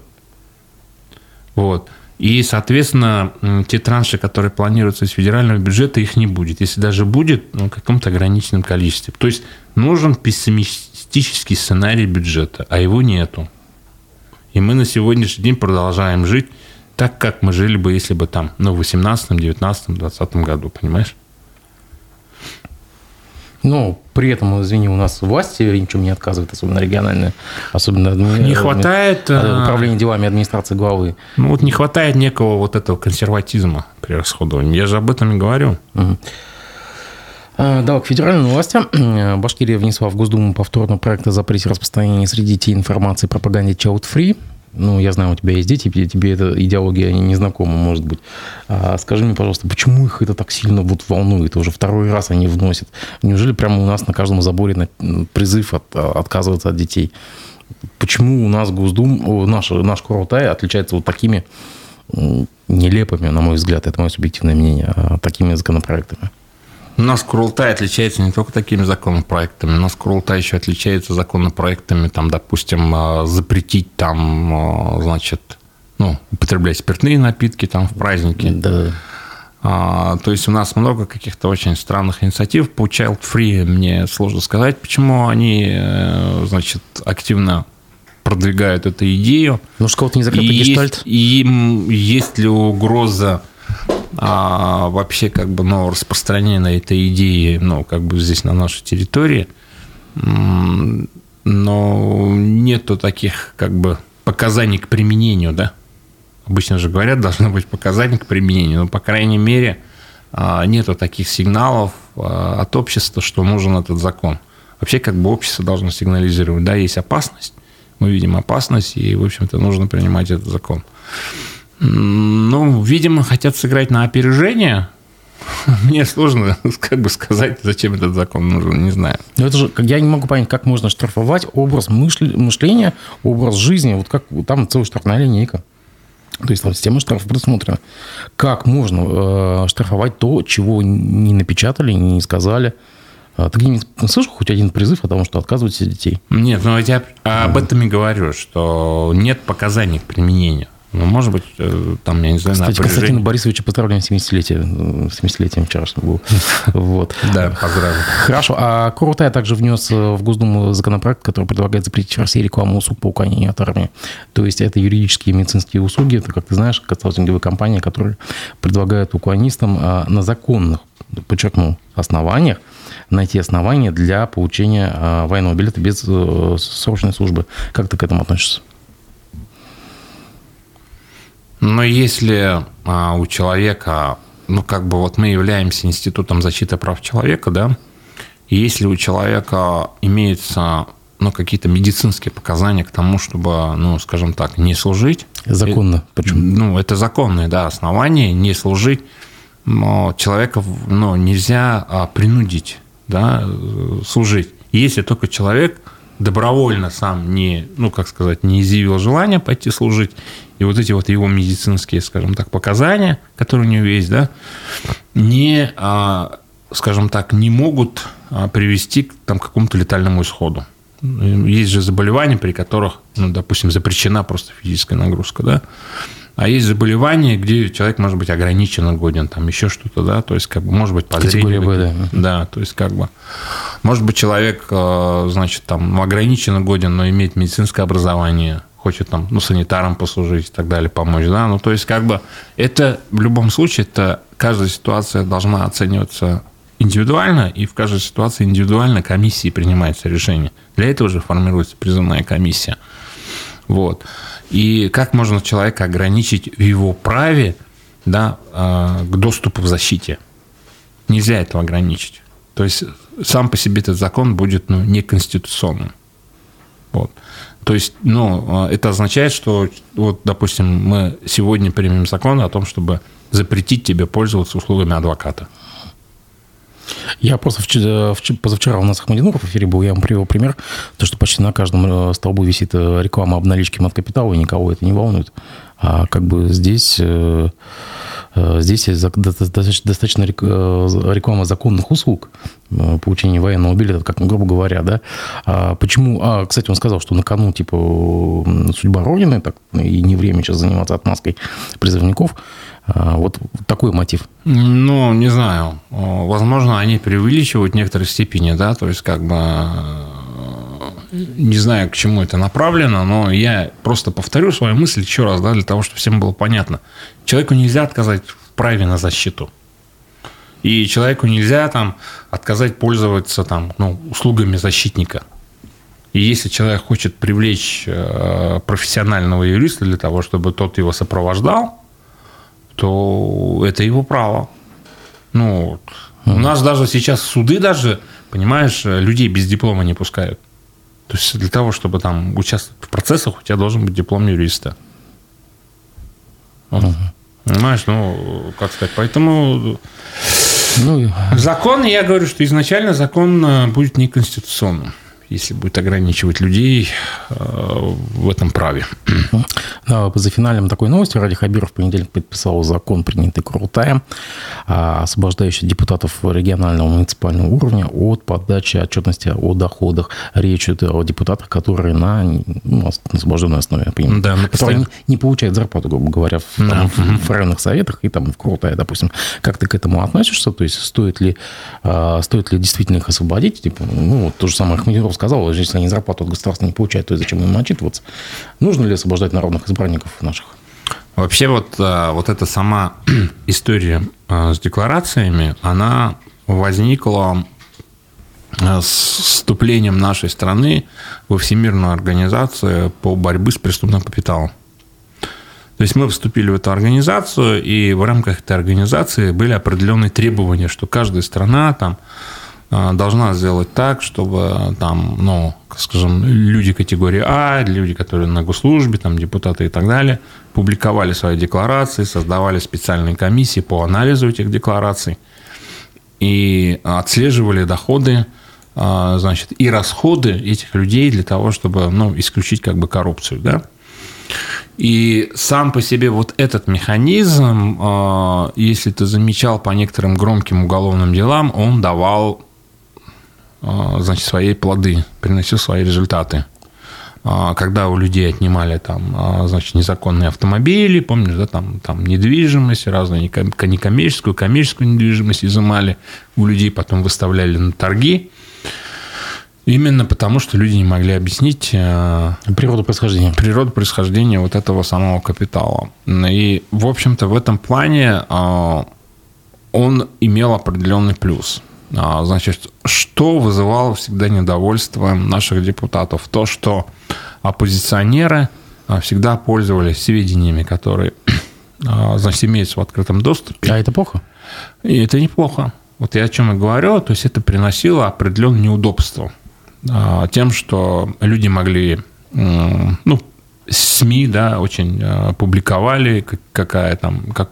вот, и, соответственно, те транши, которые планируются из федерального бюджета, их не будет. Если даже будет, ну, в каком-то ограниченном количестве. То есть нужен пессимистический сценарий бюджета, а его нету. И мы на сегодняшний день продолжаем жить так, как мы жили бы, если бы там, ну, в 18, 19, 20 году, понимаешь? Но при этом, извини, у нас власти ничем не отказывает, особенно региональные, особенно не хватает э, управление делами администрации главы. Ну вот не хватает некого вот этого консерватизма при расходовании. Я же об этом и говорю. Угу. Да, к федеральным властям Башкирия внесла в Госдуму повторно проект о запрете распространения среди детей информации пропаганде Child Free ну, я знаю, у тебя есть дети, тебе эта идеология не знакома, может быть. А скажи мне, пожалуйста, почему их это так сильно вот волнует? Уже второй раз они вносят. Неужели прямо у нас на каждом заборе призыв от, отказываться от детей? Почему у нас Госдум, наш, наш Курултай отличается вот такими нелепыми, на мой взгляд, это мое субъективное мнение, а такими законопроектами? У нас Курултай отличается не только такими законопроектами, у нас Курултай еще отличается законопроектами, там, допустим, а, запретить там, а, значит, ну, употреблять спиртные напитки там в праздники. Да. А, то есть у нас много каких-то очень странных инициатив. По Child Free мне сложно сказать, почему они, э, значит, активно продвигают эту идею. Ну, что кого-то не закрытый гештальт. И есть ли угроза а вообще как бы ну, распространение этой идеи, ну, как бы здесь на нашей территории, но нету таких как бы показаний к применению, да? Обычно же говорят, должно быть показания к применению, но, по крайней мере, а, нету таких сигналов а, от общества, что нужен этот закон. Вообще, как бы общество должно сигнализировать, да, есть опасность, мы видим опасность, и, в общем-то, нужно принимать этот закон. Ну, видимо, хотят сыграть на опережение. Мне сложно как бы сказать, зачем этот закон нужен, не знаю. Но это же, я не могу понять, как можно штрафовать образ мышления, образ жизни, вот как там целая штрафная линейка. То есть там система штрафов предусмотрена. Как можно э, штрафовать то, чего не напечатали, не сказали? А ты не слышал хоть один призыв о том, что отказываются детей? Нет, ну я об этом и говорю, что нет показаний к применению. Ну, может быть, э, там, я не знаю, Кстати, Константина Борисовича поздравляем 70-летие, 70-летием вчерашнего Вот. Да, поздравляю. Хорошо. А Курутай также внес э, в Госдуму законопроект, который предлагает запретить в России рекламу услуг по уклонению от армии. То есть это юридические и медицинские услуги. Это, как ты знаешь, консалтинговые компании, которые предлагают уклонистам а, на законных, подчеркну, основаниях найти основания для получения а, военного билета без э, срочной службы. Как ты к этому относишься? Но если а, у человека, ну, как бы вот мы являемся институтом защиты прав человека, да, и если у человека имеются ну, какие-то медицинские показания к тому, чтобы, ну, скажем так, не служить. Законно. Почему? Ну, это законные, да, основания не служить. Но человека, ну, нельзя а, принудить, да, служить. Если только человек добровольно сам не, ну, как сказать, не изъявил желания пойти служить, и вот эти вот его медицинские, скажем так, показания, которые у него есть, да, не, а, скажем так, не могут а, привести к там, какому-то летальному исходу. Есть же заболевания, при которых, ну, допустим, запрещена просто физическая нагрузка, да, а есть заболевания, где человек может быть ограниченно годен, там еще что-то, да, то есть, как бы, может быть, по зрению. да. Да, то есть, как бы, может быть, человек, э, значит, там, ограниченно годен, но имеет медицинское образование, хочет там, ну, санитаром послужить и так далее, помочь, да, ну, то есть, как бы, это в любом случае, это каждая ситуация должна оцениваться индивидуально, и в каждой ситуации индивидуально комиссии принимается решение. Для этого же формируется призывная комиссия. Вот. И как можно человека ограничить в его праве да, а, к доступу в защите? Нельзя этого ограничить. То есть сам по себе этот закон будет ну, неконституционным. Вот. То есть, ну, а, это означает, что, вот, допустим, мы сегодня примем закон о том, чтобы запретить тебе пользоваться услугами адвоката. Я просто вчера, позавчера у нас Ахмадинуров в эфире был, я вам привел пример, то, что почти на каждом столбу висит реклама обналички от капитала, и никого это не волнует. А как бы здесь Э, здесь достаточно э, реклама законных услуг э, получения военного билета, как, грубо говоря, да. А почему? А, кстати, он сказал, что на кону, типа, судьба Родины, так, и не время сейчас заниматься отмазкой призывников. А, вот такой мотив. Ну, не знаю. Возможно, они преувеличивают в некоторой степени, да, то есть, как бы не знаю, к чему это направлено, но я просто повторю свою мысль еще раз, да, для того, чтобы всем было понятно. Человеку нельзя отказать в праве на защиту. И человеку нельзя там отказать пользоваться там, ну, услугами защитника. И если человек хочет привлечь э, профессионального юриста для того, чтобы тот его сопровождал, то это его право. Ну, у нас даже сейчас суды даже, понимаешь, людей без диплома не пускают. То есть для того, чтобы там участвовать в процессах, у тебя должен быть диплом юриста. Вот. Угу. Понимаешь, ну, как сказать, поэтому ну, закон, я говорю, что изначально закон э, будет неконституционным если будет ограничивать людей э, в этом праве. Да, за финалем такой новости Ради Хабиров в понедельник подписал закон, принятый Крутаем, освобождающий депутатов регионального муниципального уровня от подачи отчетности о доходах. Речь идет о депутатах, которые на, ну, освобожденной основе, понимаю, да, которые не, не получают зарплату, грубо говоря, в, да. там, в, в районных советах и там в Крутае, допустим. Как ты к этому относишься? То есть стоит ли, а, стоит ли действительно их освободить? Типа, ну, вот то же самое Ахмединов сказал, если они зарплату от государства не получают, то зачем им отчитываться? Нужно ли освобождать народных избранников наших? Вообще вот, а, вот эта сама история а, с декларациями, она возникла а, с вступлением нашей страны во Всемирную организацию по борьбе с преступным капиталом. То есть мы вступили в эту организацию, и в рамках этой организации были определенные требования, что каждая страна там должна сделать так, чтобы там, ну, скажем, люди категории А, люди, которые на госслужбе, там, депутаты и так далее, публиковали свои декларации, создавали специальные комиссии по анализу этих деклараций и отслеживали доходы, а, значит, и расходы этих людей для того, чтобы, ну, исключить как бы коррупцию, да. И сам по себе вот этот механизм, если ты замечал по некоторым громким уголовным делам, он давал значит, свои плоды, приносил свои результаты. А, когда у людей отнимали там, а, значит, незаконные автомобили, помнишь, да, там, там недвижимость, разную некоммерческую, коммерческую недвижимость изымали у людей, потом выставляли на торги. Именно потому, что люди не могли объяснить природу происхождения. Природу происхождения вот этого самого капитала. И, в общем-то, в этом плане он имел определенный плюс. А, значит, что вызывало всегда недовольство наших депутатов? То, что оппозиционеры а, всегда пользовались сведениями, которые а, значит, имеются в открытом доступе. А это плохо? И это неплохо. Вот я о чем и говорю, то есть это приносило определенное неудобство тем, что люди могли, ну, СМИ, да, очень публиковали, какая там, как,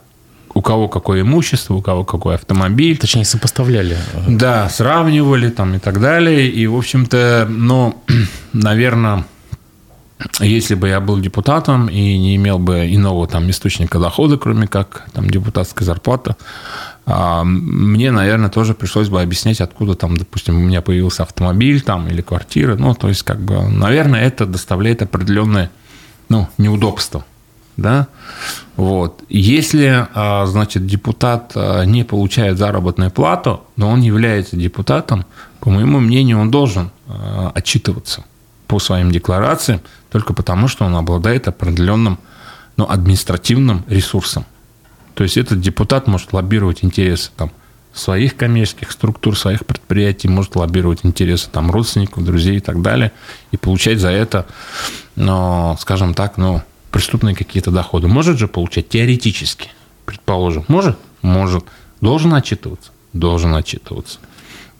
у кого какое имущество, у кого какой автомобиль. Точнее, сопоставляли. Да, сравнивали там и так далее. И, в общем-то, ну, наверное, если бы я был депутатом и не имел бы иного там источника дохода, кроме как там депутатская зарплата, а, мне, наверное, тоже пришлось бы объяснять, откуда там, допустим, у меня появился автомобиль там или квартира. Ну, то есть, как бы, наверное, это доставляет определенное ну, неудобство да, вот. Если, а, значит, депутат а, не получает заработную плату, но он является депутатом, по моему мнению, он должен а, отчитываться по своим декларациям только потому, что он обладает определенным ну, административным ресурсом. То есть этот депутат может лоббировать интересы там, своих коммерческих структур, своих предприятий, может лоббировать интересы там, родственников, друзей и так далее, и получать за это, ну, скажем так, ну, преступные какие-то доходы. Может же получать теоретически, предположим. Может? Может. Должен отчитываться? Должен отчитываться.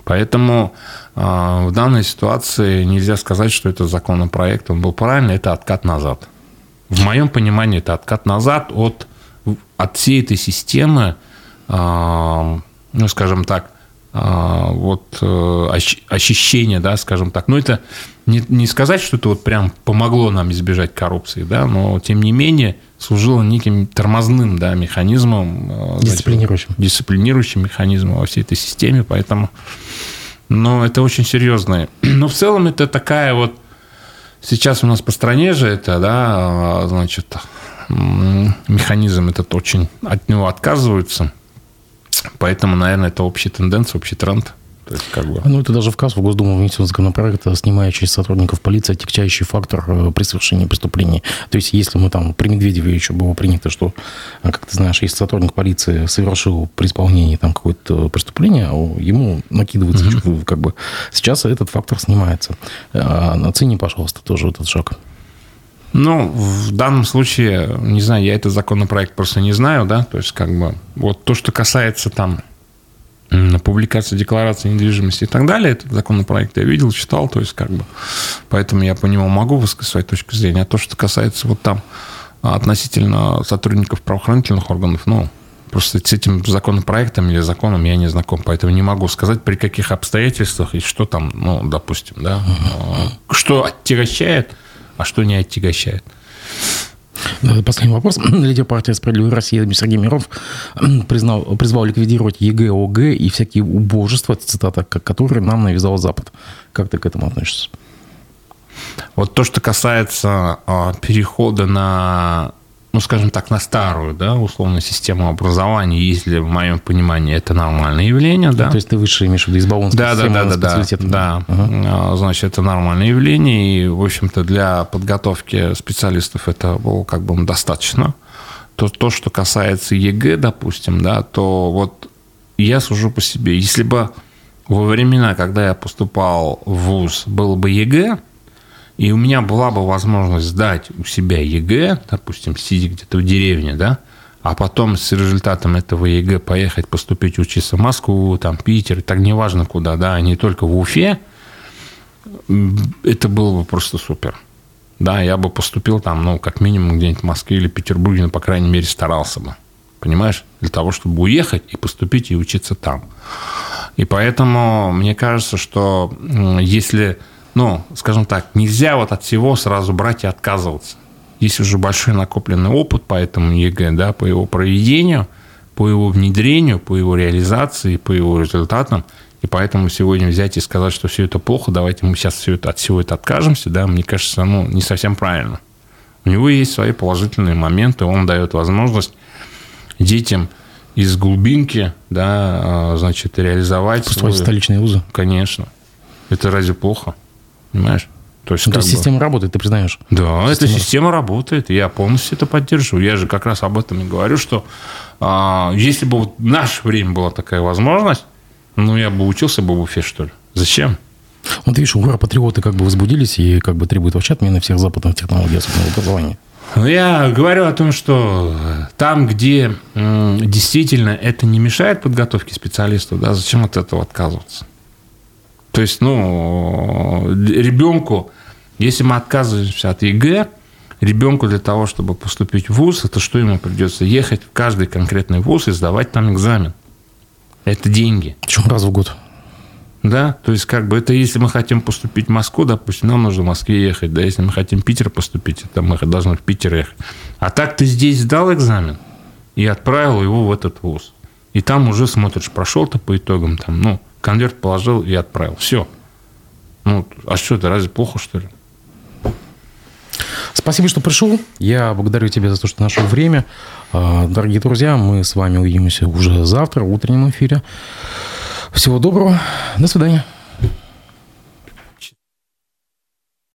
Поэтому э, в данной ситуации нельзя сказать, что это законопроект, он был правильный, это откат назад. В моем понимании это откат назад от, от всей этой системы, э, ну, скажем так, вот э, ощущение, да, скажем так. Но это не, не сказать, что это вот прям помогло нам избежать коррупции, да, но тем не менее служило неким тормозным, да, механизмом. Э, дисциплинирующим. Значит, дисциплинирующим механизмом во всей этой системе, поэтому, но это очень серьезное. Но в целом это такая вот, сейчас у нас по стране же это, да, значит, механизм этот очень от него отказываются – Поэтому, наверное, это общая тенденция, общий тренд. То есть, как бы... Ну, это даже в КАС в Госдуму внесен законопроект, снимая через сотрудников полиции отягчающий фактор э, при совершении преступлений. То есть, если мы там при Медведеве еще было принято, что, э, как ты знаешь, если сотрудник полиции совершил при исполнении там какое-то преступление, ему накидывается, mm-hmm. как бы сейчас этот фактор снимается. А, оцени, пожалуйста, тоже этот шаг. Ну, в данном случае, не знаю, я этот законопроект просто не знаю, да, то есть как бы вот то, что касается там публикации декларации недвижимости и так далее, этот законопроект я видел, читал, то есть как бы, поэтому я по нему могу высказать свою точку зрения. А то, что касается вот там относительно сотрудников правоохранительных органов, ну, просто с этим законопроектом или законом я не знаком, поэтому не могу сказать, при каких обстоятельствах и что там, ну, допустим, да, что отягощает а что не отягощает. Последний вопрос. Лидер партии «Справедливая Россия» Сергей Миронов признал, призвал ликвидировать ЕГЭ, ОГЭ и всякие убожества, цитата, которые нам навязал Запад. Как ты к этому относишься? Вот то, что касается а, перехода на ну, скажем так, на старую, да, условно, систему образования, если в моем понимании это нормальное явление, да. То есть ты выше имеешь в виду из Болонской да, да, да, да, да, да. Угу. Значит, это нормальное явление, и, в общем-то, для подготовки специалистов это было как бы достаточно. То, то, что касается ЕГЭ, допустим, да, то вот я сужу по себе. Если бы во времена, когда я поступал в ВУЗ, было бы ЕГЭ, и у меня была бы возможность сдать у себя ЕГЭ, допустим, сидя где-то в деревне, да, а потом с результатом этого ЕГЭ поехать поступить учиться в Москву, там, Питер, так неважно куда, да, а не только в Уфе, это было бы просто супер. Да, я бы поступил там, ну, как минимум где-нибудь в Москве или Петербурге, но, по крайней мере, старался бы. Понимаешь? Для того, чтобы уехать и поступить и учиться там. И поэтому мне кажется, что если ну, скажем так, нельзя вот от всего сразу брать и отказываться. Есть уже большой накопленный опыт по этому ЕГЭ, да, по его проведению, по его внедрению, по его реализации, по его результатам. И поэтому сегодня взять и сказать, что все это плохо, давайте мы сейчас все это, от всего это откажемся, да, мне кажется, ну, не совсем правильно. У него есть свои положительные моменты, он дает возможность детям из глубинки, да, а, значит, реализовать... Поступать в свои... столичные вузы. Конечно. Это разве плохо? Понимаешь? То есть, ну, то есть бы... система работает, ты признаешь? Да, система... эта система работает, я полностью это поддерживаю. Я же как раз об этом и говорю, что а, если бы вот в наше время была такая возможность, ну, я бы учился бы в Уфе, что ли. Зачем? Вот видишь, ура, патриоты как бы возбудились и как бы требуют вообще отмены всех западных технологий особенного образования. Ну, я говорю о том, что там, где действительно это не мешает подготовке специалистов, да, зачем от этого отказываться? То есть, ну, ребенку, если мы отказываемся от ЕГЭ, ребенку для того, чтобы поступить в ВУЗ, это что ему придется? Ехать в каждый конкретный ВУЗ и сдавать там экзамен. Это деньги. Чем раз в год? Да, то есть как бы это если мы хотим поступить в Москву, допустим, нам нужно в Москве ехать, да, если мы хотим в Питер поступить, это мы должны в Питер ехать. А так ты здесь сдал экзамен и отправил его в этот вуз. И там уже смотришь, прошел ты по итогам, там, ну, конверт положил и отправил. Все. Ну, а что это, разве плохо, что ли? Спасибо, что пришел. Я благодарю тебя за то, что нашел время. А, дорогие друзья, мы с вами увидимся уже завтра в утреннем эфире. Всего доброго. До свидания.